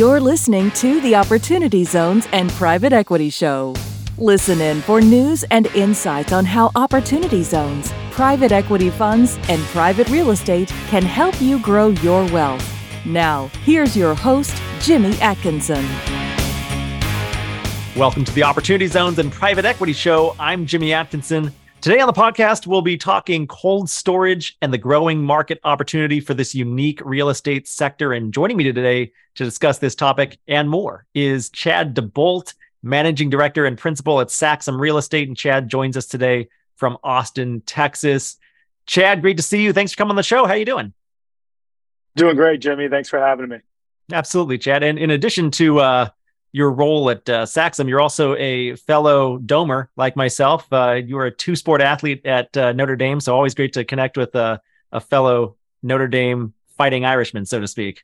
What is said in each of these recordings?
You're listening to the Opportunity Zones and Private Equity Show. Listen in for news and insights on how opportunity zones, private equity funds, and private real estate can help you grow your wealth. Now, here's your host, Jimmy Atkinson. Welcome to the Opportunity Zones and Private Equity Show. I'm Jimmy Atkinson. Today on the podcast, we'll be talking cold storage and the growing market opportunity for this unique real estate sector. And joining me today to discuss this topic and more is Chad DeBolt, Managing Director and Principal at Saxum Real Estate. And Chad joins us today from Austin, Texas. Chad, great to see you. Thanks for coming on the show. How you doing? Doing great, Jimmy. Thanks for having me. Absolutely, Chad. And in addition to uh, your role at uh, Saxum. You're also a fellow domer like myself. Uh, you were a two sport athlete at uh, Notre Dame, so always great to connect with a, a fellow Notre Dame fighting Irishman, so to speak.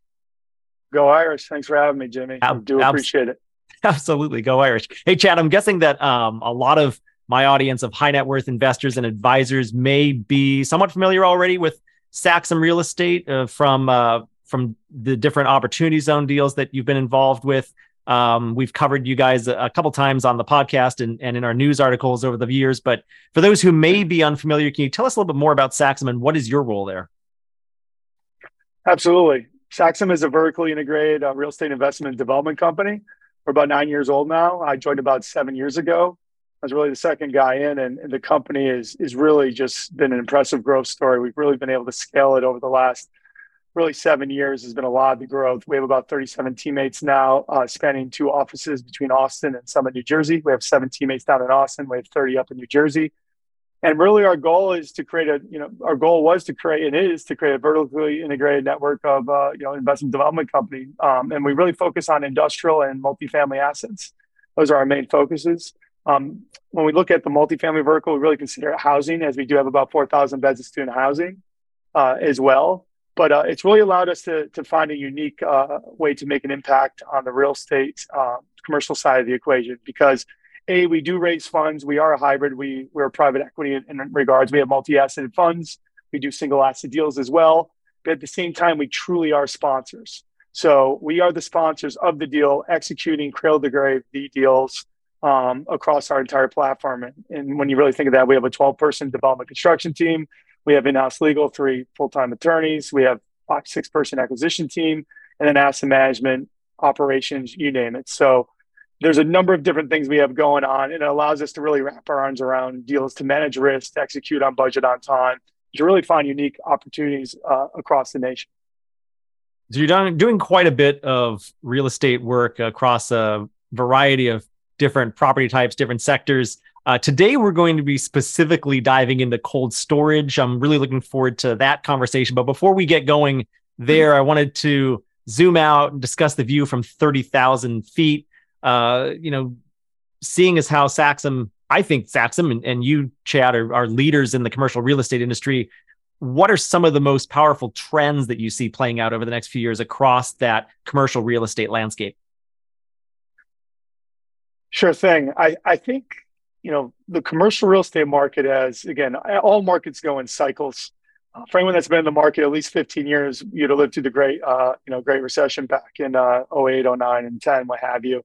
Go Irish! Thanks for having me, Jimmy. I do appreciate it. Absolutely, go Irish. Hey, Chad, I'm guessing that um, a lot of my audience of high net worth investors and advisors may be somewhat familiar already with Saxum Real Estate uh, from uh, from the different opportunity zone deals that you've been involved with. Um, we've covered you guys a, couple times on the podcast and, and in our news articles over the years. But for those who may be unfamiliar, can you tell us a little bit more about Saxum and what is your role there? Absolutely. Saxum is a vertically integrated uh, real estate investment development company. We're about nine years old now. I joined about seven years ago. I was really the second guy in, and, and the company is is really just been an impressive growth story. We've really been able to scale it over the last really seven years has been a lot of the growth. We have about 37 teammates now, uh, spanning two offices between Austin and Summit, New Jersey. We have seven teammates down in Austin. We have 30 up in New Jersey. And really, our goal is to create a, you know, our goal was to create and is to create a vertically integrated network of, uh, you know, investment development company. Um, and we really focus on industrial and multifamily assets. Those are our main focuses. Um, when we look at the multifamily vertical, we really consider housing, as we do have about 4,000 beds of student housing uh, as well but uh, it's really allowed us to, to find a unique uh, way to make an impact on the real estate uh, commercial side of the equation because a we do raise funds. We are a hybrid. We we're private equity in, in regards. We have multi-asset funds. We do single asset deals as well. But at the same time we truly are sponsors. So we are the sponsors of the deal executing cradle to grave the deals um, across our entire platform. And, and when you really think of that we have a 12 person development construction team we have in-house legal, three full-time attorneys. We have a six-person acquisition team, and then asset management, operations, you name it. So there's a number of different things we have going on, and it allows us to really wrap our arms around deals to manage risk, to execute on budget on time, to really find unique opportunities uh, across the nation. So you're done, doing quite a bit of real estate work across a variety of different property types, different sectors. Uh, today, we're going to be specifically diving into cold storage. I'm really looking forward to that conversation. But before we get going there, I wanted to zoom out and discuss the view from 30,000 feet. Uh, you know, seeing as how Saxum, I think Saxum and, and you, Chad, are, are leaders in the commercial real estate industry. What are some of the most powerful trends that you see playing out over the next few years across that commercial real estate landscape? Sure thing. I, I think you know, the commercial real estate market has, again, all markets go in cycles. Uh, for anyone that's been in the market at least 15 years, you'd have lived through the great, uh, you know, great recession back in uh, 08, 09, and 10, what have you.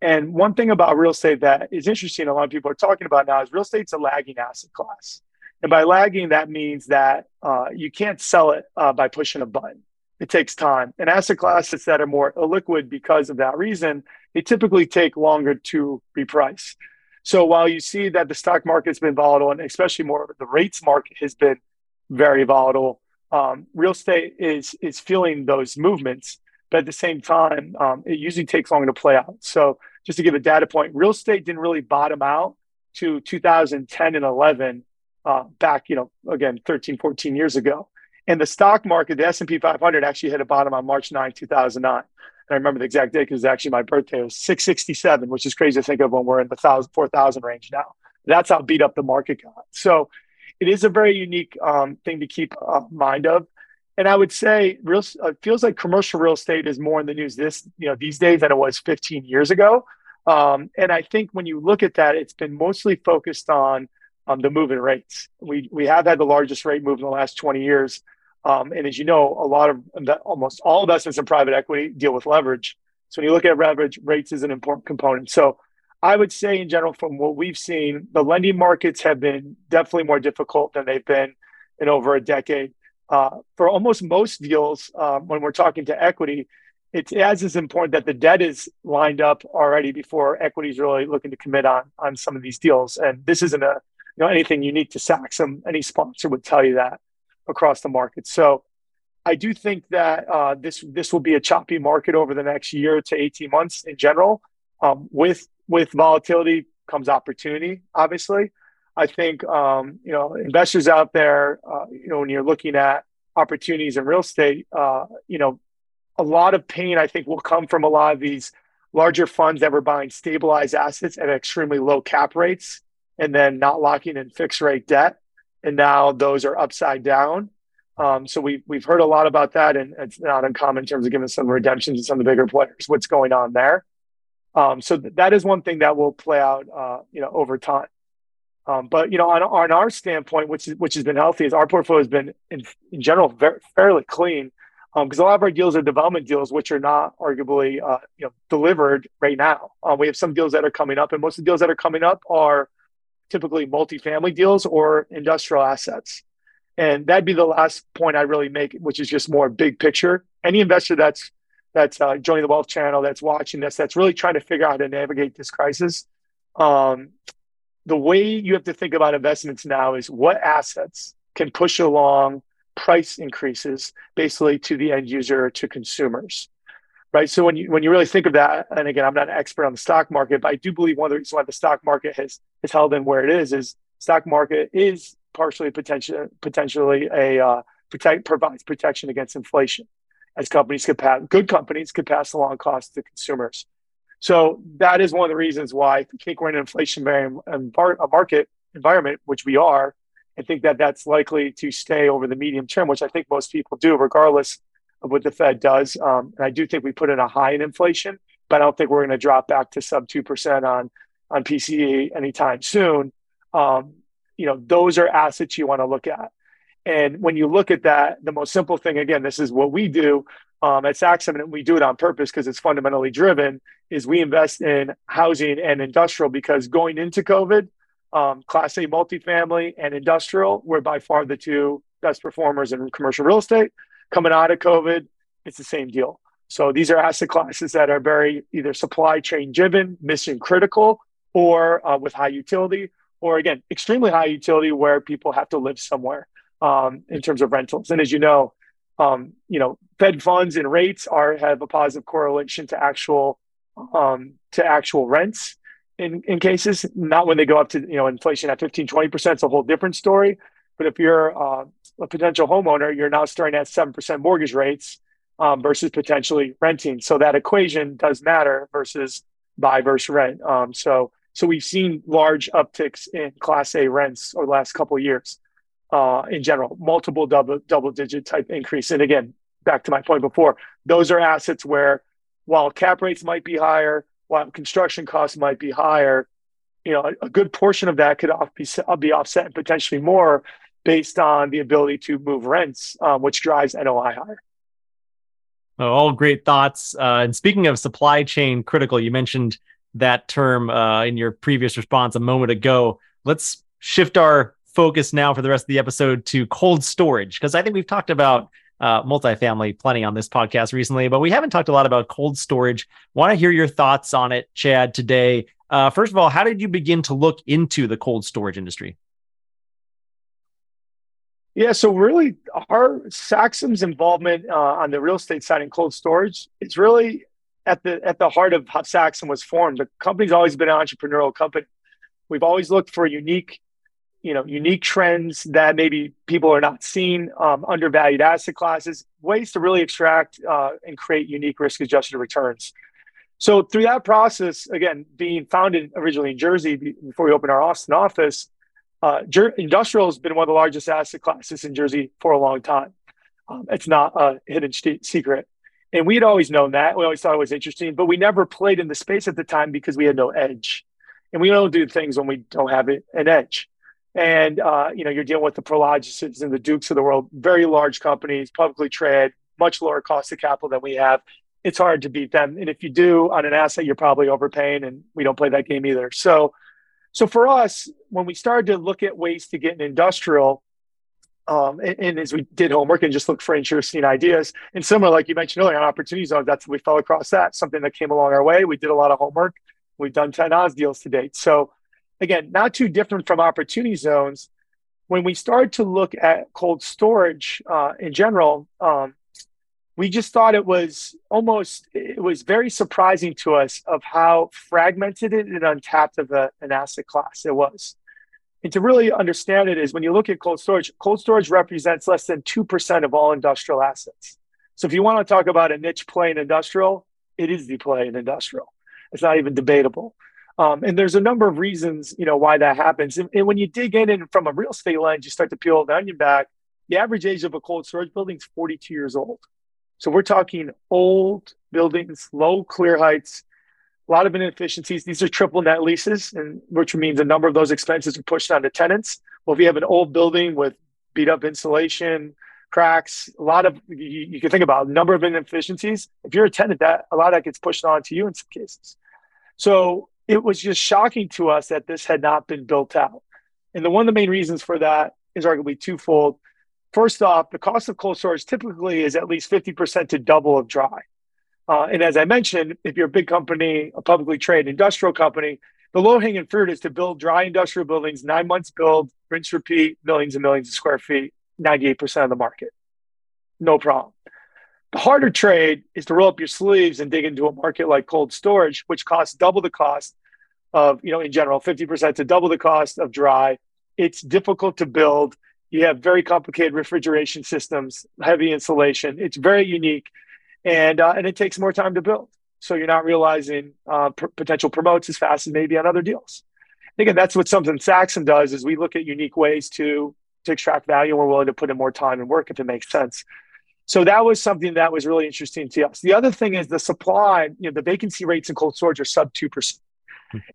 And one thing about real estate that is interesting, a lot of people are talking about now, is real estate's a lagging asset class. And by lagging, that means that uh, you can't sell it uh, by pushing a button. It takes time. And asset classes that are more illiquid because of that reason, they typically take longer to reprice. So while you see that the stock market's been volatile, and especially more the rates market has been very volatile, um, real estate is is feeling those movements. But at the same time, um, it usually takes longer to play out. So just to give a data point, real estate didn't really bottom out to 2010 and 11 uh, back, you know, again, 13, 14 years ago. And the stock market, the S&P 500 actually hit a bottom on March 9, 2009. I remember the exact day because actually my birthday It was 667, which is crazy to think of when we're in the 4,000 range now. That's how beat up the market got. So it is a very unique um, thing to keep uh, mind of. And I would say real uh, feels like commercial real estate is more in the news this you know these days than it was 15 years ago. Um, and I think when you look at that, it's been mostly focused on um, the moving rates. We we have had the largest rate move in the last 20 years. Um, and as you know, a lot of almost all investments in private equity deal with leverage. So when you look at leverage, rates is an important component. So I would say in general, from what we've seen, the lending markets have been definitely more difficult than they've been in over a decade. Uh, for almost most deals, um, when we're talking to equity, it's as is important that the debt is lined up already before equity is really looking to commit on on some of these deals. And this isn't a you know anything unique to Saxum. Any sponsor would tell you that across the market. So I do think that uh, this this will be a choppy market over the next year to 18 months in general. Um, with with volatility comes opportunity, obviously. I think um, you know investors out there, uh, you know, when you're looking at opportunities in real estate, uh, you know, a lot of pain I think will come from a lot of these larger funds that were buying stabilized assets at extremely low cap rates and then not locking in fixed rate debt, and now those are upside down. Um, so we we've heard a lot about that, and it's not uncommon in terms of giving some redemptions to some of the bigger players. What's going on there? Um, so th- that is one thing that will play out, uh, you know, over time. Um, but you know, on, on our standpoint, which is, which has been healthy, is our portfolio has been in, in general very, fairly clean because um, a lot of our deals are development deals, which are not arguably uh, you know delivered right now. Um, we have some deals that are coming up, and most of the deals that are coming up are typically multifamily deals or industrial assets. And that'd be the last point I really make, which is just more big picture. Any investor that's that's uh, joining the Wealth Channel, that's watching this, that's really trying to figure out how to navigate this crisis. Um, the way you have to think about investments now is what assets can push along price increases basically to the end user to consumers right so when you when you really think of that and again i'm not an expert on the stock market but i do believe one of the reasons why the stock market has has held in where it is is stock market is partially potentially potentially a uh, protect provides protection against inflation as companies could pass good companies could pass along costs to consumers. So that is one of the reasons why I think we're in an inflationary a market environment, which we are. I think that that's likely to stay over the medium term, which I think most people do, regardless of what the Fed does. Um, and I do think we put in a high in inflation, but I don't think we're going to drop back to sub two percent on on PCE anytime soon. Um, you know, those are assets you want to look at. And when you look at that, the most simple thing, again, this is what we do um, at Saxum, and we do it on purpose because it's fundamentally driven, is we invest in housing and industrial because going into COVID, um, Class A multifamily and industrial were by far the two best performers in commercial real estate. Coming out of COVID, it's the same deal. So these are asset classes that are very either supply chain driven, mission critical, or uh, with high utility, or again, extremely high utility where people have to live somewhere um, in terms of rentals. And as you know, um, you know, Fed funds and rates are have a positive correlation to actual um, to actual rents in, in cases, not when they go up to you know inflation at 15, 20 percent. It's a whole different story. But if you're uh, a potential homeowner, you're now starting at seven percent mortgage rates um, versus potentially renting. So that equation does matter versus buy versus rent. Um, so so we've seen large upticks in Class A rents over the last couple of years uh, in general, multiple double double digit type increase. And again, back to my point before, those are assets where while cap rates might be higher, while construction costs might be higher, you know, a, a good portion of that could off be, be offset and potentially more based on the ability to move rents, um, which drives NOI higher. all great thoughts. Uh, and speaking of supply chain critical, you mentioned that term uh, in your previous response a moment ago. Let's shift our focus now for the rest of the episode to cold storage because I think we've talked about uh, multifamily plenty on this podcast recently, but we haven't talked a lot about cold storage. Want to hear your thoughts on it, Chad, today. Uh, first of all, how did you begin to look into the cold storage industry? Yeah, so really, our Saxum's involvement uh, on the real estate side in cold storage is really at the at the heart of how Saxum was formed. The company's always been an entrepreneurial company. We've always looked for unique you know unique trends that maybe people are not seeing um, undervalued asset classes ways to really extract uh, and create unique risk adjusted returns so through that process again being founded originally in jersey before we opened our austin office uh, Jer- industrial has been one of the largest asset classes in jersey for a long time. Um, it's not a hidden st- secret. And we had always known that. We always thought it was interesting but we never played in the space at the time because we had no edge. And we don't do things when we don't have it, an edge. And uh, you know you're dealing with the Prologises and the Dukes of the world, very large companies, publicly traded, much lower cost of capital than we have, it's hard to beat them. And if you do on an asset, you're probably overpaying, and we don't play that game either. So, so for us, when we started to look at ways to get an industrial, um, and, and, as we did homework and just look for interesting ideas, and similar, like you mentioned earlier, on opportunity zones, that's we fell across that something that came along our way. We did a lot of homework. We've done 10 Oz deals to date. So, again, not too different from opportunity zones. When we started to look at cold storage uh, in general, um, we just thought it was almost it was very surprising to us of how fragmented and untapped of a, an asset class it was. And to really understand it is when you look at cold storage cold storage represents less than 2% of all industrial assets. So if you want to talk about a niche play in industrial it is the play in industrial. It's not even debatable. Um, and there's a number of reasons you know why that happens. And, and when you dig in and from a real estate lens you start to peel the onion back the average age of a cold storage building is 42 years old so we're talking old buildings, low clear heights, a lot of inefficiencies. These are triple net leases, and which means a number of those expenses are pushed onto tenants. Well, if you have an old building with beat up insulation, cracks, a lot of you, you can think about a number of inefficiencies. If you're a tenant, that a lot of that gets pushed onto you in some cases. So it was just shocking to us that this had not been built out. And the one of the main reasons for that is arguably twofold. First off, the cost of cold storage typically is at least 50% to double of dry. Uh, and as I mentioned, if you're a big company, a publicly traded industrial company, the low hanging fruit is to build dry industrial buildings, nine months build, rinse, repeat, millions and millions of square feet, 98% of the market. No problem. The harder trade is to roll up your sleeves and dig into a market like cold storage, which costs double the cost of, you know, in general, 50% to double the cost of dry. It's difficult to build. You have very complicated refrigeration systems, heavy insulation. It's very unique, and uh, and it takes more time to build. So you're not realizing uh, p- potential promotes as fast as maybe on other deals. And Again, that's what something Saxum does is we look at unique ways to to extract value. and We're willing to put in more time and work if it makes sense. So that was something that was really interesting to us. The other thing is the supply. You know, the vacancy rates in cold storage are sub two percent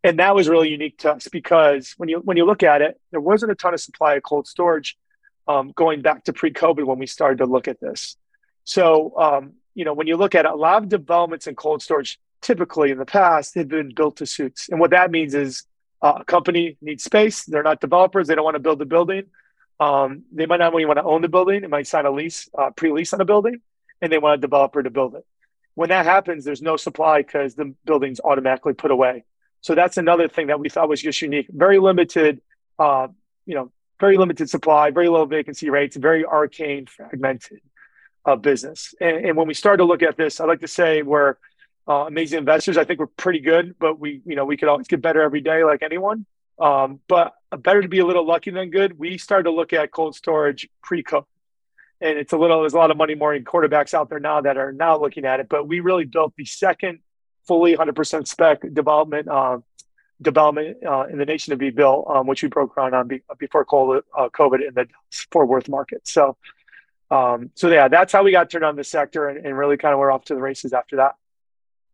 and that was really unique to us because when you when you look at it, there wasn't a ton of supply of cold storage um, going back to pre-COVID when we started to look at this. So, um, you know, when you look at it, a lot of developments in cold storage, typically in the past, have been built to suits. And what that means is uh, a company needs space. They're not developers. They don't want to build the building. Um, they might not even want to own the building. They might sign a lease, uh, pre-lease on a building, and they want a developer to build it. When that happens, there's no supply because the building's automatically put away. So that's another thing that we thought was just unique. Very limited, uh, you know, very limited supply, very low vacancy rates, very arcane, fragmented uh, business. And, and, when we started to look at this, I like to say we're uh, amazing investors. I think we're pretty good, but we, you know, we could always get better every day, like anyone. Um, but better to be a little lucky than good. We started to look at cold storage pre-COVID, and it's a little. There's a lot of money more in quarterbacks out there now that are now looking at it. But we really built the second fully 100% spec development uh, development uh, in the nation to be built, um, which we broke ground on be, before COVID, uh, COVID in the Fort Worth market. So, um, so yeah, that's how we got turned on the sector, and, and really kind of were off to the races after that.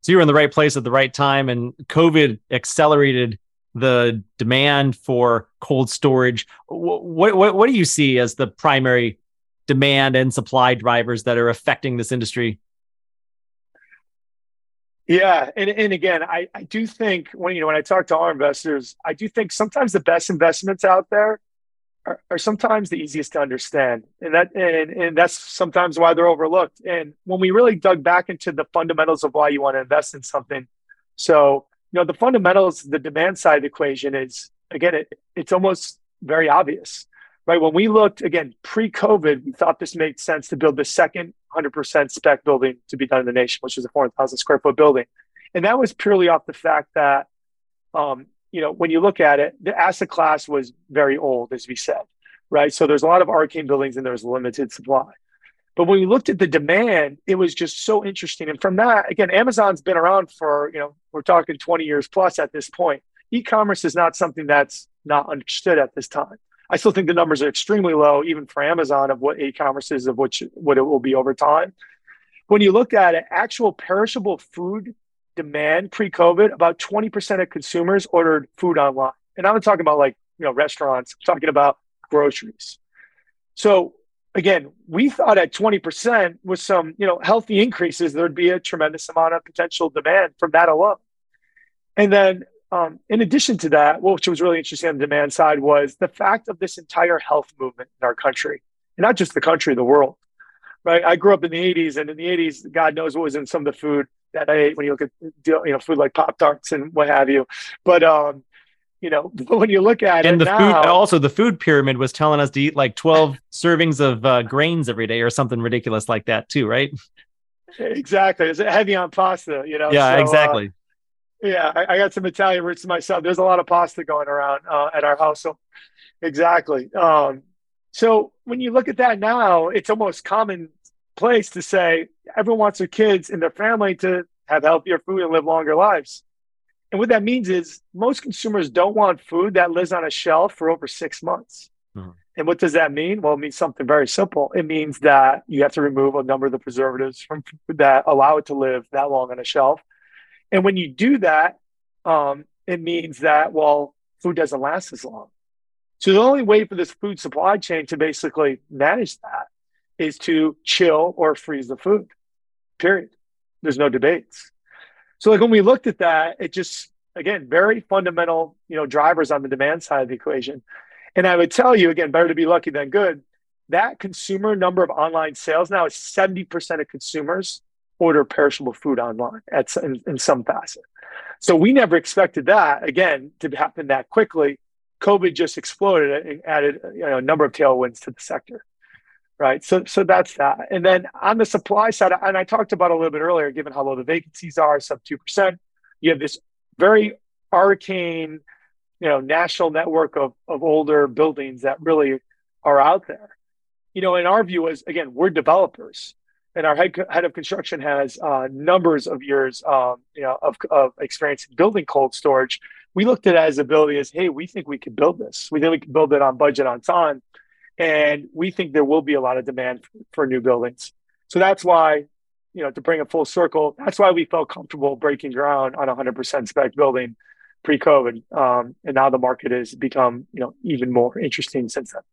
So you were in the right place at the right time, and COVID accelerated the demand for cold storage. What what what do you see as the primary demand and supply drivers that are affecting this industry yeah, and, and again, I, I do think when you know when I talk to our investors, I do think sometimes the best investments out there are, are sometimes the easiest to understand, and that and and that's sometimes why they're overlooked. And when we really dug back into the fundamentals of why you want to invest in something, so you know the fundamentals, the demand side of the equation is again, it, it's almost very obvious, right? When we looked again pre-COVID, we thought this made sense to build the second 100% spec building to be done in the nation, which is a 400,000 square foot building. And that was purely off the fact that, um, you know, when you look at it, the asset class was very old, as we said, right? So there's a lot of arcane buildings and there's limited supply. But when we looked at the demand, it was just so interesting. And from that, again, Amazon's been around for, you know, we're talking 20 years plus at this point. E commerce is not something that's not understood at this time. I still think the numbers are extremely low, even for Amazon, of what e-commerce is, of which what it will be over time. When you look at it, actual perishable food demand pre-COVID, about 20% of consumers ordered food online. And I'm not talking about like, you know, restaurants, I'm talking about groceries. So again, we thought at 20% with some, you know, healthy increases, there'd be a tremendous amount of potential demand from that alone. And then um, in addition to that, which was really interesting on the demand side was the fact of this entire health movement in our country, and not just the country, the world. Right. I grew up in the 80s, and in the 80s, God knows what was in some of the food that I ate when you look at you know food like Pop Tarts and what have you. But um, you know, when you look at and it, the now, food, also the food pyramid was telling us to eat like 12 servings of uh, grains every day or something ridiculous like that too, right? Exactly. It's heavy on pasta, you know? Yeah, so, uh, exactly. Uh, yeah. I, I, got some Italian roots myself. There's a lot of pasta going around uh, at our house. So exactly. Um, so when you look at that now, it's almost commonplace to say everyone wants their kids and their family to have healthier food and live longer lives. And what that means is most consumers don't want food that lives on a shelf for over six months. Mm-hmm. And what does that mean? Well, it means something very simple. It means that you have to remove a number of the preservatives from that allow it to live that long on a shelf. And when you do that, um, it means that, well, food doesn't last as long. So the only way for this food supply chain to basically manage that is to chill or freeze the food, period. There's no debates. So like when we looked at that, it just again very fundamental, you know, drivers on the demand side of the equation. And I would tell you again, better to be lucky than good. That consumer number of online sales now is 70% of consumers order perishable food online at in, in some facet. So we never expected that again to happen that quickly. COVID just exploded and added you know, a number of tailwinds to the sector right? So, so that's that. And then on the supply side, and I talked about a little bit earlier, given how low the vacancies are, sub two percent, you have this very arcane, you know, national network of of older buildings that really are out there. You know, in our view, is again, we're developers, and our head, head of construction has uh, numbers of years, um, you know, of, of experience building cold storage. We looked at as ability as, hey, we think we could build this. We think we can build it on budget, on time and we think there will be a lot of demand for new buildings. So that's why, you know, to bring it full circle, that's why we felt comfortable breaking ground on a 100% spec building pre-COVID. Um, and now the market has become, you know, even more interesting since then.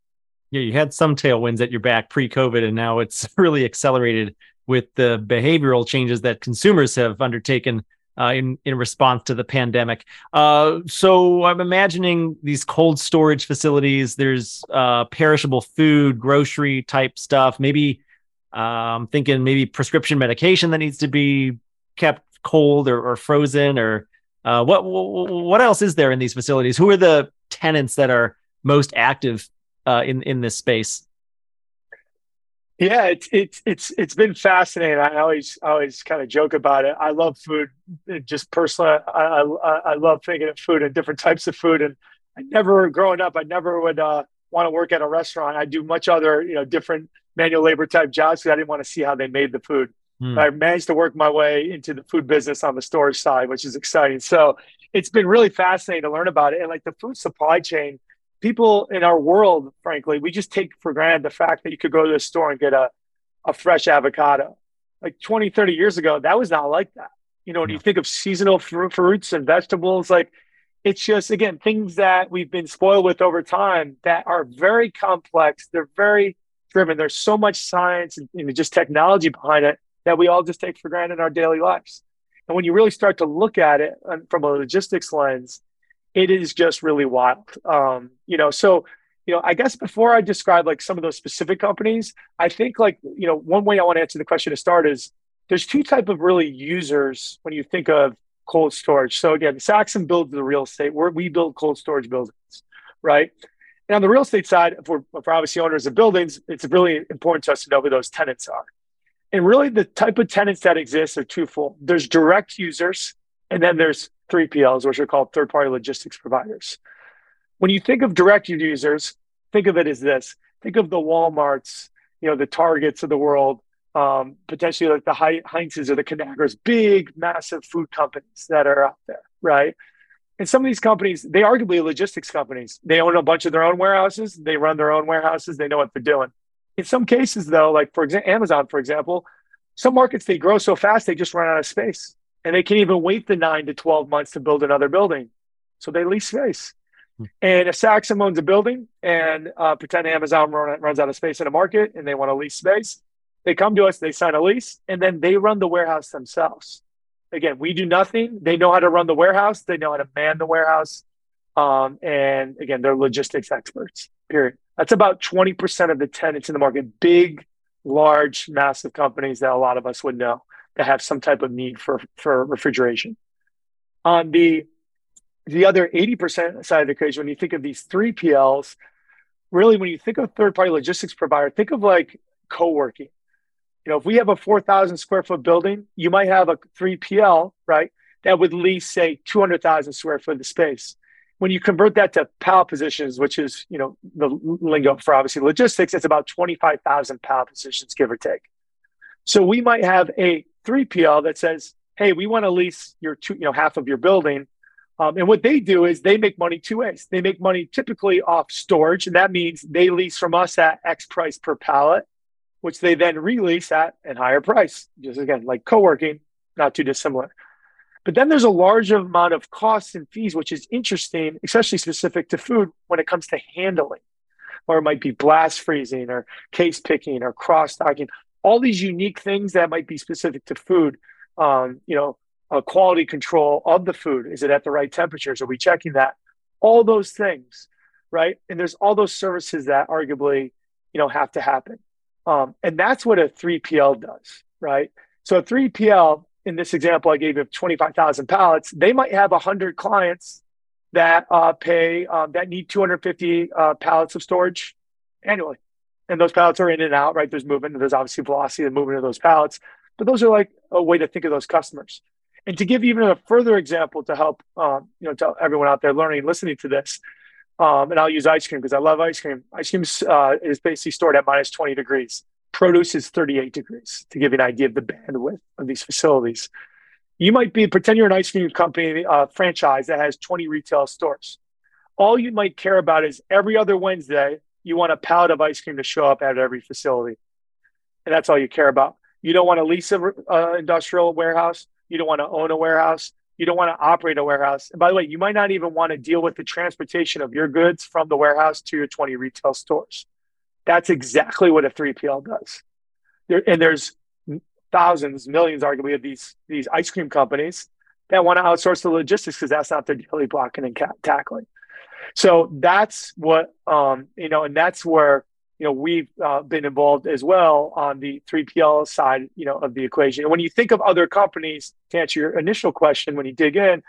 Yeah, you had some tailwinds at your back pre-COVID, and now it's really accelerated with the behavioral changes that consumers have undertaken uh, in in response to the pandemic. Uh, so I'm imagining these cold storage facilities. There's uh, perishable food, grocery type stuff. Maybe I'm um, thinking maybe prescription medication that needs to be kept cold or, or frozen. Or uh, what what else is there in these facilities? Who are the tenants that are most active uh, in in this space? Yeah, it's it's it's it's been fascinating. I always always kind of joke about it. I love food, just personally. I, I, I love thinking of food and different types of food. And I never, growing up, I never would uh, want to work at a restaurant. I do much other, you know, different manual labor type jobs because I didn't want to see how they made the food. Hmm. I managed to work my way into the food business on the storage side, which is exciting. So it's been really fascinating to learn about it. And like the food supply chain people in our world, frankly, we just take for granted the fact that you could go to the store and get a, a fresh avocado. Like 20, 30 years ago, that was not like that. You know, when you think of seasonal fruits and vegetables, like it's just, again, things that we've been spoiled with over time that are very complex. They're very driven. There's so much science and, and just technology behind it that we all just take for granted in our daily lives. And when you really start to look at it uh, from a logistics lens, it is just really wild. Um, you know, so you know, I guess before I describe like some of those specific companies, I think like you know, one way I want to answer the question to start is there's two type of really users when you think of cold storage. So again, Saxum builds the real estate. Where we build cold storage buildings, right? And on the real estate side, if we're, if we're obviously owners of buildings, it's really important to us to know who those tenants are. And really, the type of tenants that exist are twofold. There's direct users, and then there's 3PLs, which are called third party logistics providers. When you think of direct users, think of it as this think of the Walmarts, you know, the Targets of the world, um, potentially like the Heinz's or the Conagra's, big, massive food companies that are out there, right? And some of these companies, they arguably logistics companies. They own a bunch of their own warehouses. They run their own warehouses. They know what they're doing. In some cases, though, like for example, Amazon, for example, some markets they grow so fast they just run out of space and they can even wait the nine to 12 months to build another building. So they lease space. And if Saxum owns a building and uh, pretend Amazon run, runs out of space in a market and they want to lease space, they come to us, they sign a lease, and then they run the warehouse themselves. Again, we do nothing. They know how to run the warehouse. They know how to man the warehouse. Um, and again, they're logistics experts, period. That's about 20% of the tenants in the market, big, large, massive companies that a lot of us would know that have some type of need for, for refrigeration. On the the other 80% side of the equation, when you think of these 3PLs, really when you think of third party logistics provider, think of like co-working. You know, if we have a 4,000 square foot building, you might have a 3PL, right? That would lease, say, 200,000 square foot of space. When you convert that to pallet positions, which is, you know, the lingo for obviously logistics, it's about 25,000 pallet positions, give or take. So we might have a 3PL that says, hey, we want to lease your two, you know, half of your building. Um, and what they do is they make money two ways. They make money typically off storage, and that means they lease from us at X price per pallet, which they then release at a higher price. Just again, like co-working, not too dissimilar. But then there's a large amount of costs and fees, which is interesting, especially specific to food when it comes to handling, or it might be blast freezing or case picking or cross docking. All these unique things that might be specific to food. Um, you know, uh, quality control of the food. Is it at the right temperatures? Are we checking that? All those things, right? And there's all those services that arguably, you know, have to happen. Um, and that's what a 3PL does, right? So a 3PL, in this example I gave you of 25,000 pallets, they might have 100 clients that uh, pay, um, that need 250 uh, pallets of storage annually. And those pallets are in and out, right? There's movement, there's obviously velocity and movement of those pallets. But those are like a way to think of those customers. And to give even a further example to help, um, you know, to everyone out there learning, and listening to this, um, and I'll use ice cream because I love ice cream. Ice cream uh, is basically stored at minus 20 degrees. Produce is 38 degrees to give you an idea of the bandwidth of these facilities. You might be, pretend you're an ice cream company uh, franchise that has 20 retail stores. All you might care about is every other Wednesday, you want a pallet of ice cream to show up at every facility. And that's all you care about. You don't want to lease an uh, industrial warehouse. You don't want to own a warehouse. You don't want to operate a warehouse. And by the way, you might not even want to deal with the transportation of your goods from the warehouse to your 20 retail stores. That's exactly what a 3PL does. There, and there's thousands, millions, arguably, of these, these ice cream companies that want to outsource the logistics because that's not their daily blocking and tackling. So that's what, um, you know, and that's where you know, we've uh, been involved as well on the 3PL side, you know, of the equation. And when you think of other companies, to answer your initial question, when you dig in,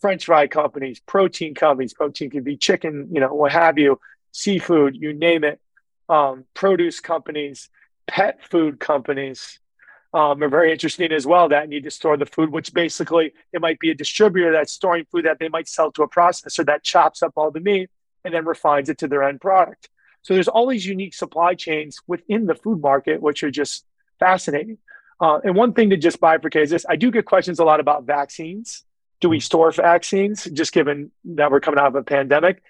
French fry companies, protein companies, protein can be chicken, you know, what have you, seafood, you name it, um, produce companies, pet food companies um, are very interesting as well that need to store the food, which basically it might be a distributor that's storing food that they might sell to a processor that chops up all the meat and then refines it to their end product. So there's all these unique supply chains within the food market, which are just fascinating. Uh, and one thing to just bifurcate is this: I do get questions a lot about vaccines. Do we store vaccines? Just given that we're coming out of a pandemic.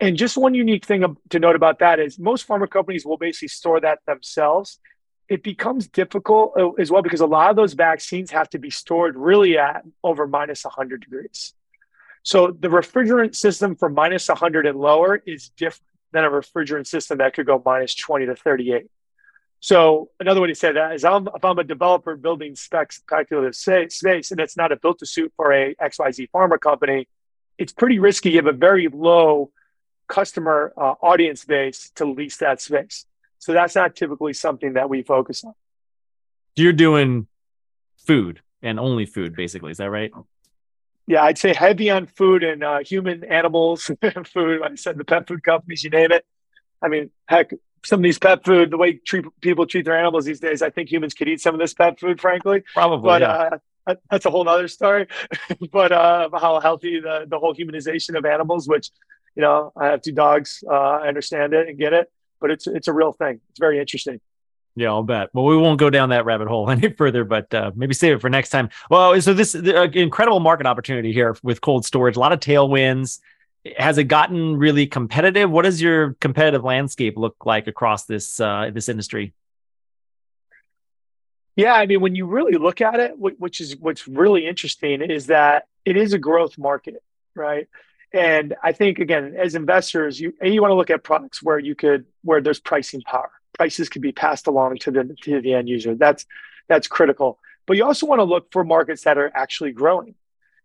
And just one unique thing to note about that is most pharma companies will basically store that themselves. It becomes difficult uh, as well because a lot of those vaccines have to be stored really at over minus 100 degrees. So the refrigerant system for minus 100 and lower is different than a refrigerant system that could go minus 20 to 38. So another way to say that is I'm, if I'm a developer building specs speculative space and it's not a built to suit for a XYZ pharma company, it's pretty risky. You have a very low customer uh, audience base to lease that space. So that's not typically something that we focus on. You're doing food and only food, basically. Is that right? yeah, I'd say heavy on food and uh, human animals food. I said, the pet food companies, you name it. I mean, heck, some of these pet food, the way treat, people treat their animals these days, I think humans could eat some of this pet food, frankly. Probably, but yeah. uh, that's a whole other story. but uh, how healthy the the whole humanization of animals, which you know, I have two dogs. Uh, I understand it and get it, but it's it's a real thing. It's very interesting. Yeah, I'll bet. Well, we won't go down that rabbit hole any further, but uh, maybe save it for next time. Well, so this uh, incredible market opportunity here with cold storage, a lot of tailwinds. Has it gotten really competitive? What does your competitive landscape look like across this uh, this industry? Yeah, I mean, when you really look at it, which is what's really interesting is that it is a growth market, right? And I think again, as investors, you you want to look at products where you could where there's pricing power. Prices could be passed along to the to the end user. That's that's critical. But you also want to look for markets that are actually growing,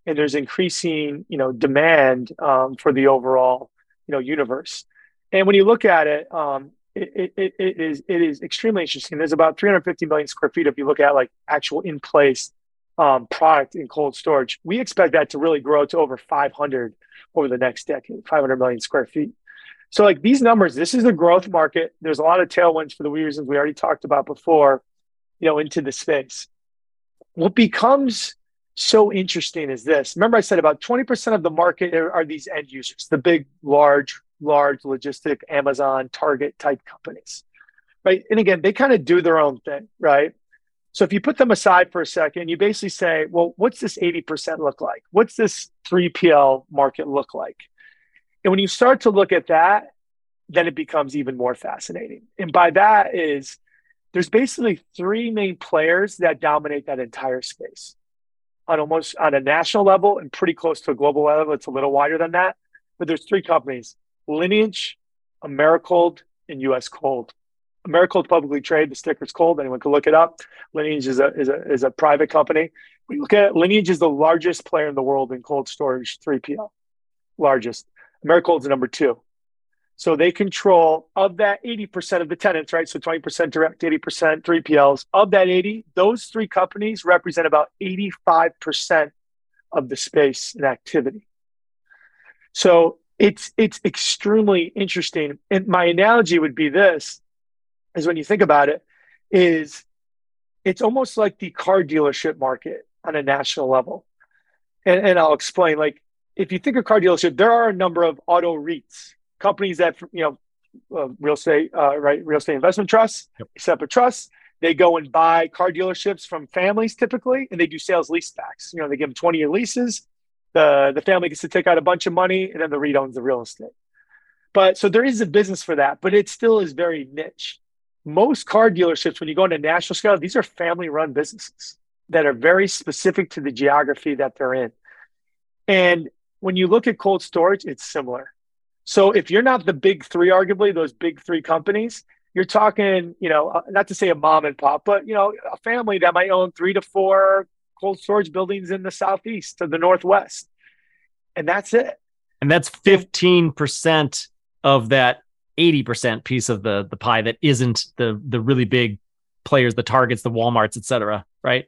and there's increasing you know demand um, for the overall you know universe. And when you look at it, um, it, it, it is it is extremely interesting. There's about 350 million square feet if you look at like actual in place um, product in cold storage. We expect that to really grow to over 500 over the next decade, 500 million square feet. So like these numbers, this is a growth market. There's a lot of tailwinds for the reasons we already talked about before, you know, into the space. What becomes so interesting is this. Remember, I said about 20% of the market are, are these end users, the big, large, large logistic, Amazon, Target type companies, right? And again, they kind of do their own thing, right? So if you put them aside for a second, you basically say, well, what's this 80% look like? What's this 3PL market look like? And when you start to look at that, then it becomes even more fascinating. And by that is there's basically three main players that dominate that entire space on almost on a national level and pretty close to a global level. It's a little wider than that. But there's three companies, Lineage, Americold, and US Cold. Americold publicly traded. The sticker's cold. Anyone can look it up. Lineage is a, is a, is a private company. We look at it, Lineage is the largest player in the world in cold storage 3PL, largest. Americold is number two. So they control of that 80% of the tenants, right? So 20% direct, 80% 3PLs. Of that 80, those three companies represent about 85% of the space and activity. So it's it's extremely interesting. And my analogy would be this is when you think about it, is it's almost like the car dealership market on a national level. And, and I'll explain. Like, if you think of car dealership, there are a number of auto REITs, companies that you know, uh, real estate, uh, right, real estate investment trusts, yep. separate trusts. They go and buy car dealerships from families typically, and they do sales leasebacks. You know, they give them twenty year leases. The the family gets to take out a bunch of money, and then the REIT owns the real estate. But so there is a business for that, but it still is very niche most car dealerships, when you go into national scale, these are family run businesses that are very specific to the geography that they're in. And when you look at cold storage, it's similar. So if you're not the big three, arguably those big three companies, you're talking, you know, uh, not to say a mom and pop, but you know, a family that might own three to four cold storage buildings in the southeast or the northwest, and that's it. And that's fifteen percent of that 80% piece of the the pie that isn't the the really big players, the targets, the Walmarts, et cetera, right?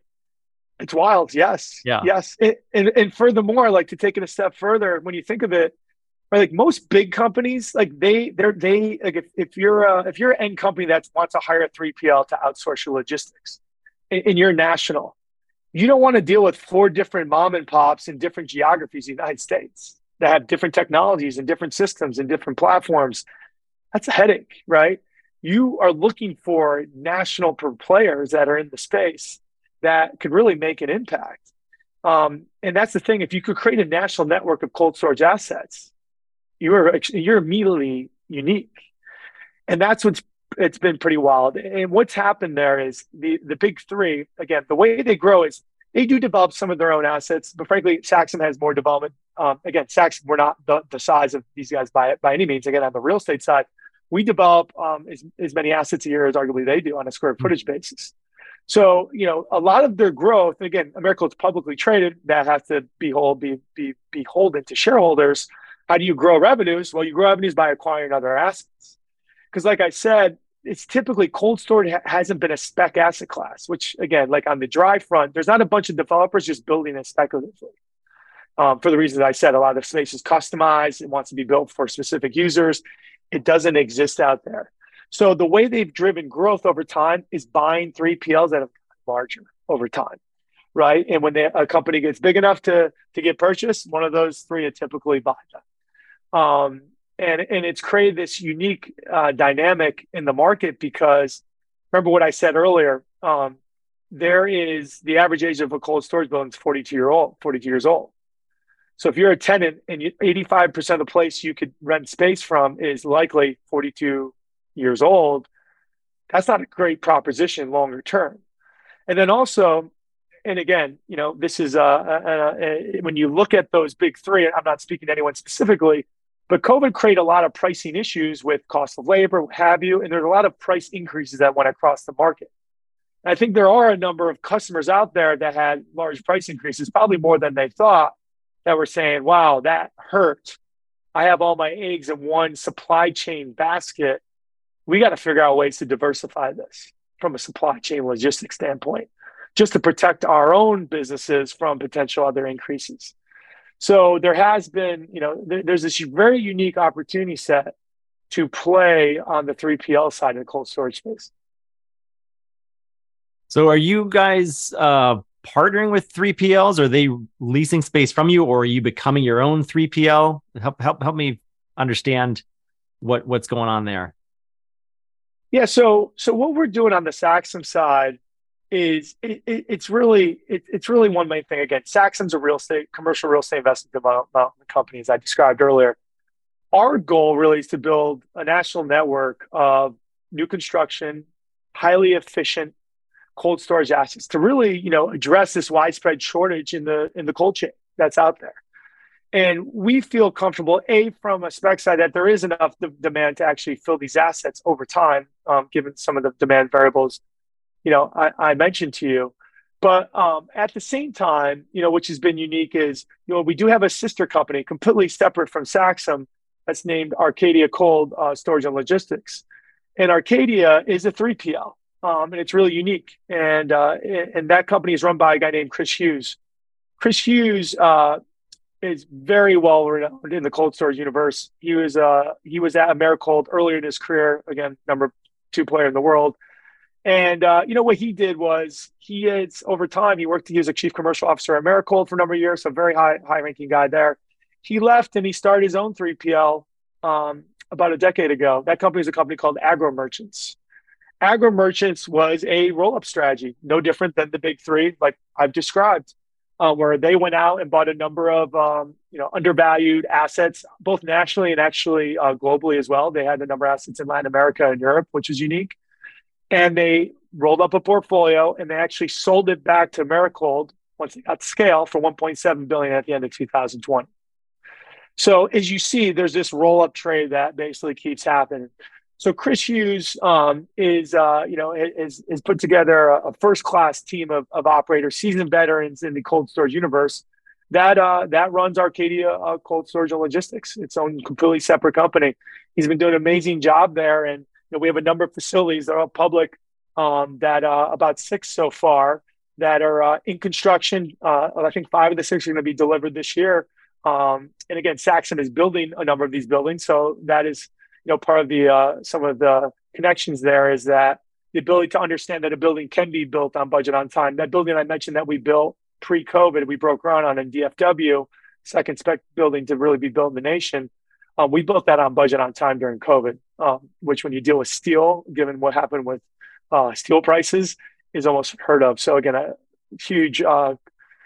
It's wild. Yes. Yeah. Yes. It, and, and furthermore, like to take it a step further, when you think of it, right, like most big companies, like they, they're, they, like if, if you're a, if you're an end company that wants to hire a 3PL to outsource your logistics and, and you're national, you don't want to deal with four different mom and pops in different geographies in the United States that have different technologies and different systems and different platforms that's a headache, right? You are looking for national players that are in the space that could really make an impact. Um, and that's the thing. If you could create a national network of cold storage assets, you're you're immediately unique, and that's what's it's been pretty wild. And what's happened there is the the big three again. The way they grow is they do develop some of their own assets, but frankly, Saxum has more development. Um, again, Saxum we're not the, the size of these guys by by any means. Again, on the real estate side, we develop um, as, as many assets a year as arguably they do on a square footage basis. So, you know, a lot of their growth, and again, America is publicly traded, that has to be, hold, be, be beholden to shareholders. How do you grow revenues? Well, you grow revenues by acquiring other assets. Because, like I said, it's typically cold storage ha- hasn't been a spec asset class, which, again, like on the dry front, there's not a bunch of developers just building it speculatively. Um, for the reasons I said, a lot of space is customized. It wants to be built for specific users. It doesn't exist out there. So the way they've driven growth over time is buying 3PLs that have larger over time, right? And when they, a company gets big enough to to get purchased, one of those three are typically buy them. Um, and and it's created this unique uh, dynamic in the market because remember what I said earlier. Um, there is the average age of a cold storage building is 42 year old, 42 years old. So if you're a tenant and you, 85% of the place you could rent space from is likely 42 years old, that's not a great proposition longer term. And then also, and again, you know, this is uh, uh, uh, when you look at those big three. I'm not speaking to anyone specifically, but COVID created a lot of pricing issues with cost of labor, have you, and there's a lot of price increases that went across the market. And I think there are a number of customers out there that had large price increases, probably more than they thought, that were saying, "Wow, that hurt." I have all my eggs in one supply chain basket. We got to figure out ways to diversify this from a supply chain logistics standpoint, just to protect our own businesses from potential other increases. So there has been, you know, there, there's this very unique opportunity set to play on the 3PL side of the cold storage space. So are you guys uh, partnering with 3PLs? Are they leasing space from you, or are you becoming your own 3PL? Help help help me understand what what's going on there. Yeah, so so what we're doing on the Saxum side is it, it, it's really it, it's really one main thing. Again, Saxum's a real estate commercial real estate investment development company, as I described earlier. Our goal really is to build a national network of new construction, highly efficient cold storage assets to really, you know, address this widespread shortage in the in the cold chain that's out there. And we feel comfortable, a from a spec side, that there is enough demand to actually fill these assets over time, um, given some of the demand variables, you know, I, I mentioned to you. But um, at the same time, you know, which has been unique is, you know, we do have a sister company completely separate from Saxum that's named Arcadia Cold uh, Storage and Logistics. And Arcadia is a 3PL um, and it's really unique. And uh, and that company is run by a guy named Chris Hughes. Chris Hughes uh, is very well renowned in the cold storage universe. He was uh, he was at Americold earlier in his career. Again, number two player in the world. And uh, you know what he did was he is over time he worked. He was a chief commercial officer at Americold for a number of years, so very high high ranking guy there. He left and he started his own 3PL um, about a decade ago. That company is a company called Agro Merchants agro merchants was a roll up strategy, no different than the big three, like I've described, uh, where they went out and bought a number of um, you know undervalued assets, both nationally and actually uh, globally as well. They had a number of assets in Latin America and Europe, which is unique, and they rolled up a portfolio and they actually sold it back to Americold once they got scale for 1.7 billion at the end of 2020. So as you see, there's this roll up trade that basically keeps happening. So Chris Hughes um, is, uh, you know, is put together a, first class team of, of operators, seasoned veterans in the cold storage universe. That uh, that runs Arcadia uh, Cold Storage and Logistics, its own completely separate company. He's been doing an amazing job there, and you know, we have a number of facilities that are all public. Um, that uh, about six so far that are uh, in construction. Uh, I think five of the six are going to be delivered this year. Um, and again, Saxum is building a number of these buildings, so that is know, part of the uh, some of the connections there is that the ability to understand that a building can be built on budget on time. That building I mentioned that we built pre-COVID, we broke ground on in DFW, second spec building to really be built in the nation. Um, we built that on budget on time during COVID, um, which when you deal with steel, given what happened with uh, steel prices, is almost heard of. So again, a huge, uh,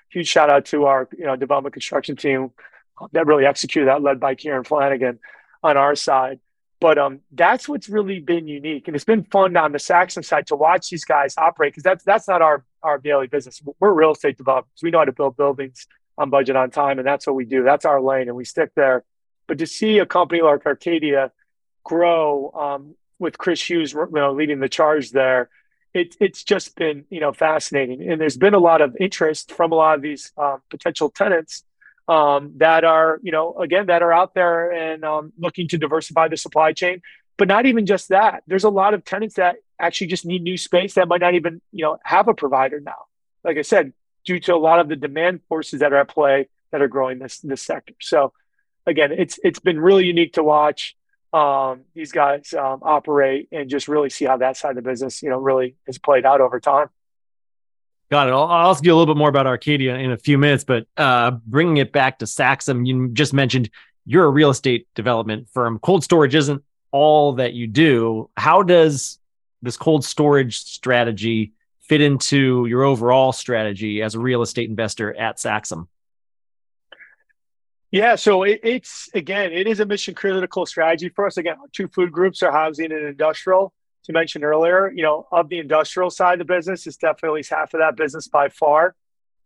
huge shout out to our you know development construction team that really executed that, led by Kieran Flanagan on our side. But um, that's what's really been unique, and it's been fun on the Saxum side to watch these guys operate because that's that's not our our daily business. We're real estate developers. We know how to build buildings on budget, on time, and that's what we do. That's our lane, and we stick there. But to see a company like Arcadia grow um, with Chris Hughes, you know, leading the charge there, it, it's just been you know fascinating. And there's been a lot of interest from a lot of these um, potential tenants um, that are, you know, again, that are out there and um, looking to diversify the supply chain. But not even just that. There's a lot of tenants that actually just need new space that might not even, you know, have a provider now. Like I said, due to a lot of the demand forces that are at play that are growing this this sector. So, again, it's it's been really unique to watch um, these guys um, operate and just really see how that side of the business, you know, really has played out over time. Got it. I'll, I'll ask you a little bit more about Arcadia in a few minutes, but uh, bringing it back to Saxum, you just mentioned you're a real estate development firm. Cold storage isn't all that you do. How does this cold storage strategy fit into your overall strategy as a real estate investor at Saxum? Yeah, so it, it's again, it is a mission critical strategy for us. Again, two food groups are housing and industrial you mentioned earlier, you know, of the industrial side of the business, it's definitely half of that business by far.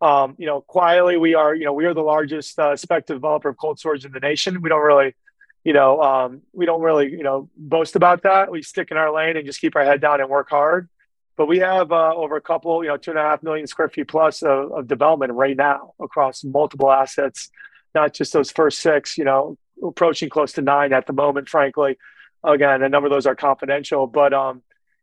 Um, you know, quietly we are, you know, we are the largest uh, developer of cold storage in the nation. We don't really, you know, um, we don't really, you know, boast about that. We stick in our lane and just keep our head down and work hard. But we have uh, over a couple, you know, two and a half million square feet plus of, of development right now across multiple assets, not just those first six, you know, approaching close to nine at the moment, frankly. Again, a number of those are confidential, but um,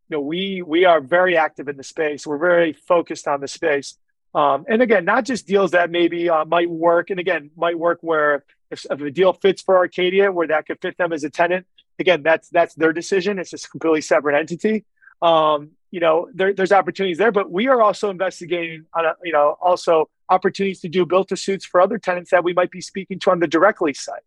you know, we we are very active in the space. We're very focused on the space. Um, and again, not just deals that maybe uh, might work, and again, might work where if, if a deal fits for Arcadia, where that could fit them as a tenant. Again, that's that's their decision. It's a completely separate entity. Um, you know, there, there's opportunities there, but we are also investigating on a, you know, also opportunities to do built to suits for other tenants that we might be speaking to on the direct lease side.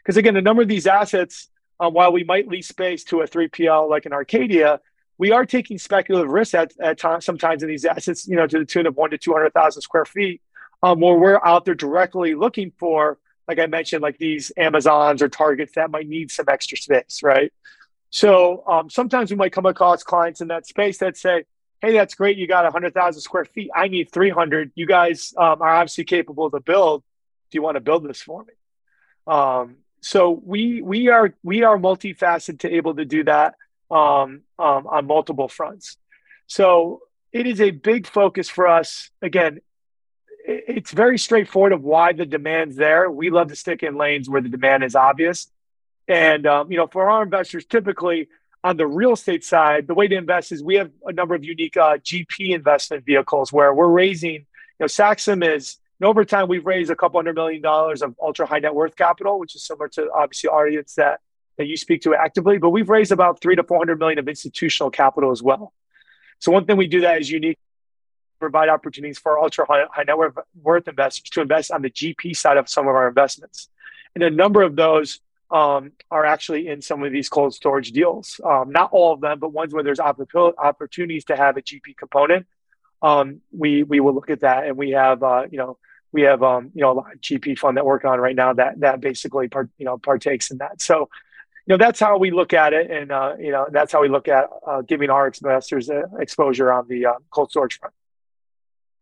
Because again, a number of these assets, um, while we might lease space to a 3PL like an Arcadia, we are taking speculative risks at, at times, sometimes in these assets, you know, to the tune of one to 200,000 square feet, um, where we're out there directly looking for, like I mentioned, like these Amazons or Targets that might need some extra space, right? So um, sometimes we might come across clients in that space that say, hey, that's great. You got 100,000 square feet. I need 300. You guys um, are obviously capable to build. Do you want to build this for me? Um, so we we are we are multifaceted to able to do that um, um, on multiple fronts. So it is a big focus for us. Again, it's very straightforward of why the demand's there. We love to stick in lanes where the demand is obvious. And um, you know, for our investors, typically on the real estate side, the way to invest is we have a number of unique uh, GP investment vehicles where we're raising. You know, Saxum is over time we've raised a couple hundred million dollars of ultra high net worth capital, which is similar to obviously audience that that you speak to actively, but we've raised about three to 400 million of institutional capital as well. So one thing we do that is unique, provide opportunities for ultra high, high net worth investors to invest on the GP side of some of our investments. And a number of those um, are actually in some of these cold storage deals. Um, not all of them, but ones where there's opportunities to have a GP component. Um, we we will look at that, and we have uh, you know we have um, you know a GP fund that work on right now that that basically part, you know partakes in that. So you know that's how we look at it. And uh, you know that's how we look at uh, giving our investors uh, exposure on the uh, cold storage front.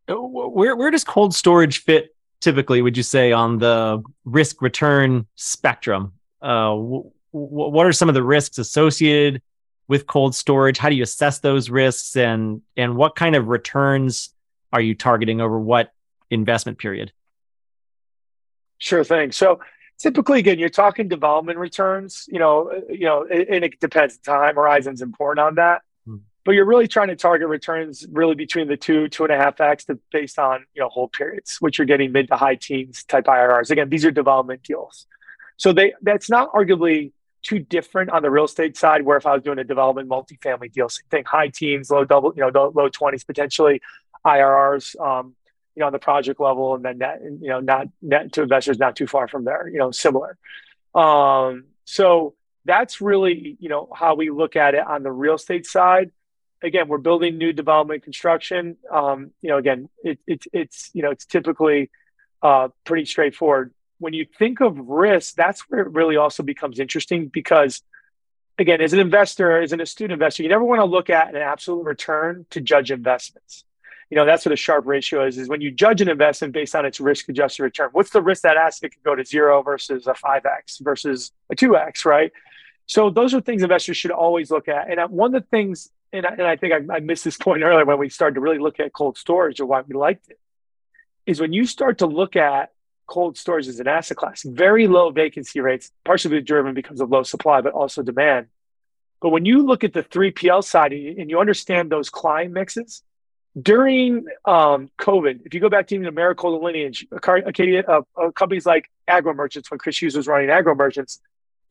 Uh, where where does cold storage fit typically would you say on the risk return spectrum? Uh, w- what are some of the risks associated with cold storage? How do you assess those risks? And and what kind of returns are you targeting over what investment period. Sure thing. So typically again you're talking development returns you know uh, you know and it depends. Time horizon's important on that. Hmm. but you're really trying to target returns really between the two two and a half x to, based on you know hold periods which you're getting mid to high teens type irrs again these are development deals. So they that's not arguably too different on the real estate side where if i was doing a development multifamily deal same thing high teens low double you know low 20s potentially irrs um, you know, on the project level, and then net, you know, not net to investors not too far from there, you know, similar. Um, so that's really, you know, how we look at it on the real estate side. Again, we're building new development construction. Um, you know, again, it, it, it's, you know, it's typically uh, pretty straightforward. When you think of risk, that's where it really also becomes interesting because, again, as an investor, as an astute investor, you never want to look at an absolute return to judge investments you know that's what a Sharpe ratio is is when you judge an investment based on its risk adjusted return what's the risk that asset could go to zero versus a 5x versus a 2x right? So those are things investors should always look at. And uh, one of the things and I, and I think I, I missed this point earlier when we started to really look at cold storage or why we liked it is when you start to look at cold storage as an asset class very low vacancy rates partially driven because of low supply but also demand. But when you look at the 3pl side and you understand those client mixes during um, COVID, if you go back to even the Americold lineage, Arcadia, uh, uh, companies like Agro Merchants, when Chris Hughes was running Agro Merchants,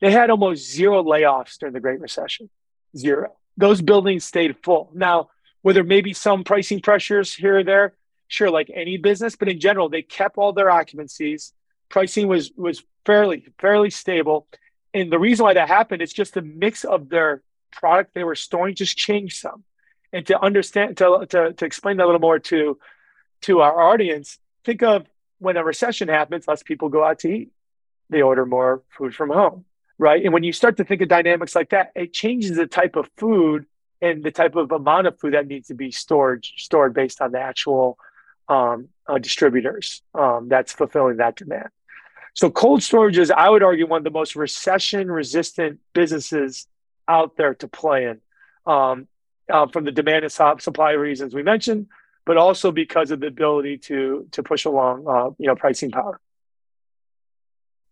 they had almost zero layoffs during the Great Recession. Zero. Those buildings stayed full. Now, whether maybe some pricing pressures here or there, sure, like any business, but in general, they kept all their occupancies. Pricing was was fairly fairly stable, and the reason why that happened is just the mix of their product they were storing just changed some and to understand to, to, to explain that a little more to to our audience think of when a recession happens less people go out to eat. They order more food from home right? And when you start to think of dynamics like that it changes the type of food and the type of amount of food that needs to be stored stored based on the actual um, uh, distributors um, that's fulfilling that demand. So cold storage is, I would argue, one of the most recession-resistant businesses out there to play in, um, uh, from the demand and supply reasons we mentioned, but also because of the ability to to push along, uh, you know, pricing power.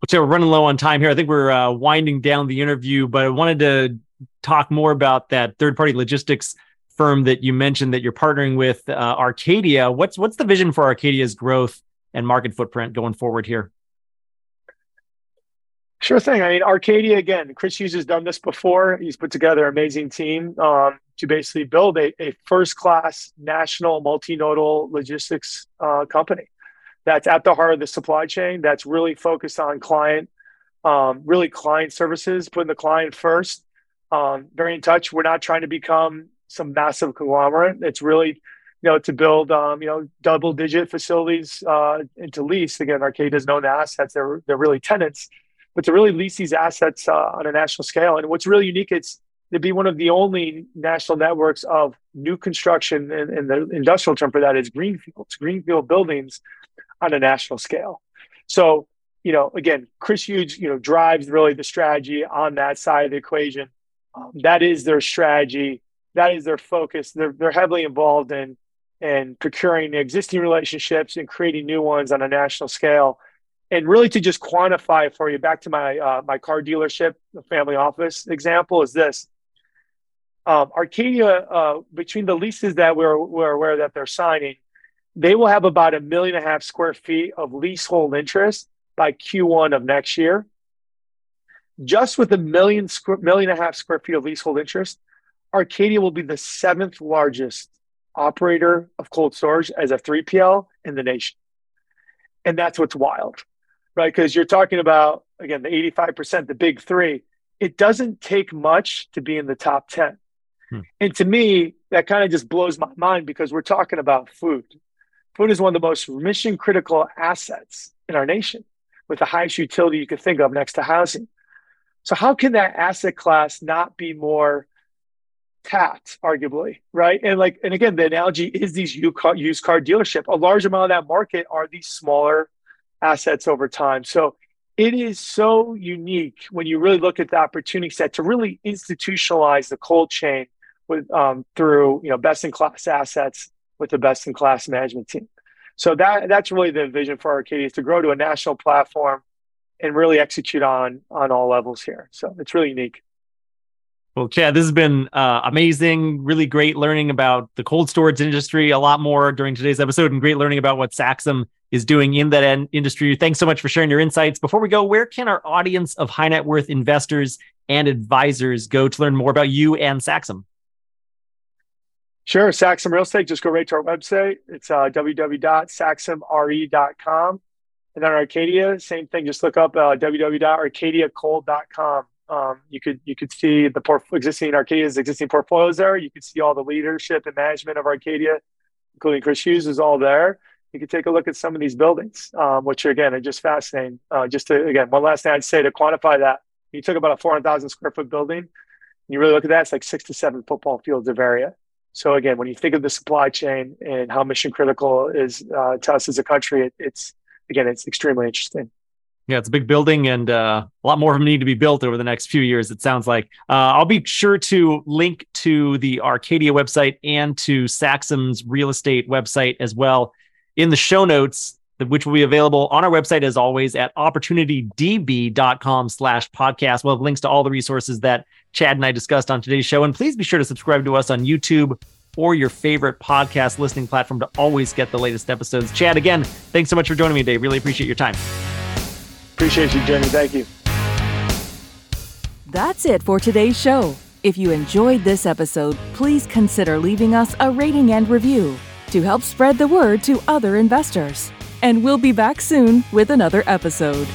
So we're running low on time here. I think we're uh, winding down the interview, but I wanted to talk more about that third-party logistics firm that you mentioned that you're partnering with, uh, Arcadia. What's what's the vision for Arcadia's growth and market footprint going forward here? Sure thing. I mean, Arcadia again. Chris Hughes has done this before. He's put together an amazing team um, to basically build a, a first-class national multinodal logistics uh, company that's at the heart of the supply chain. That's really focused on client, um, really client services, putting the client first. Um, very in touch. We're not trying to become some massive conglomerate. It's really, you know, to build, um, you know, double-digit facilities uh, into lease. Again, Arcadia's known assets. They're they're really tenants, but to really lease these assets uh, on a national scale. And what's really unique, it's to be one of the only national networks of new construction, and, and the industrial term for that is greenfields, greenfield buildings on a national scale. So, you know, again, Chris Hughes, you know, drives really the strategy on that side of the equation. Um, that is their strategy. That is their focus. They're they're heavily involved in in procuring existing relationships and creating new ones on a national scale. And really, to just quantify for you, back to my uh, my car dealership, the family office example is this: um, Arcadia, uh, between the leases that we're we're aware that they're signing, they will have about a million and a half square feet of leasehold interest by Q1 of next year. Just with a million square, million and a half square feet of leasehold interest, Arcadia will be the seventh largest operator of cold storage as a 3PL in the nation. And that's what's wild, right? Because you're talking about, again, the 85%, the big three. It doesn't take much to be in the top 10. Hmm. And to me, that kind of just blows my mind because we're talking about food. Food is one of the most mission critical assets in our nation with the highest utility you could think of next to housing. So, how can that asset class not be more tapped, arguably, right? And like, and again, the analogy is these used car dealership. A large amount of that market are these smaller assets over time. So, it is so unique when you really look at the opportunity set to really institutionalize the cold chain with um, through you know best in class assets with the best in class management team. So that that's really the vision for Arcadia is to grow to a national platform and really execute on on all levels here. So it's really unique. Well, Chad, this has been uh, amazing. Really great learning about the cold storage industry. A lot more during today's episode, and great learning about what Saxum is doing in that en- industry. Thanks so much for sharing your insights. Before we go, where can our audience of high net worth investors and advisors go to learn more about you and Saxum? Sure. Saxum Real Estate, just go right to our website. It's uh, www.saxumre.com. And then Arcadia, same thing. Just look up uh, www.arcadiacold.com. Um, you could you could see the existing Arcadia's existing portfolios there. You could see all the leadership and management of Arcadia, including Chris Hughes, is all there. You can take a look at some of these buildings, um, which again are just fascinating. Uh, just to again, one last thing I'd say to quantify that, you took about a 400,000 square foot building, and you really look at that, it's like six to seven football fields of area. So again, when you think of the supply chain and how mission critical is uh, to us as a country, it, it's again, it's extremely interesting. Yeah, it's a big building, and uh, a lot more of them need to be built over the next few years. It sounds like. Uh, I'll be sure to link to the Arcadia website and to Saxum's real estate website as well in the show notes, which will be available on our website as always at opportunitydb.com/slash podcast. We'll have links to all the resources that Chad and I discussed on today's show. And please be sure to subscribe to us on YouTube or your favorite podcast listening platform to always get the latest episodes. Chad, again, thanks so much for joining me today. Really appreciate your time. Appreciate you, Jimmy. Thank you. That's it for today's show. If you enjoyed this episode, please consider leaving us a rating and review to help spread the word to other investors. And we'll be back soon with another episode.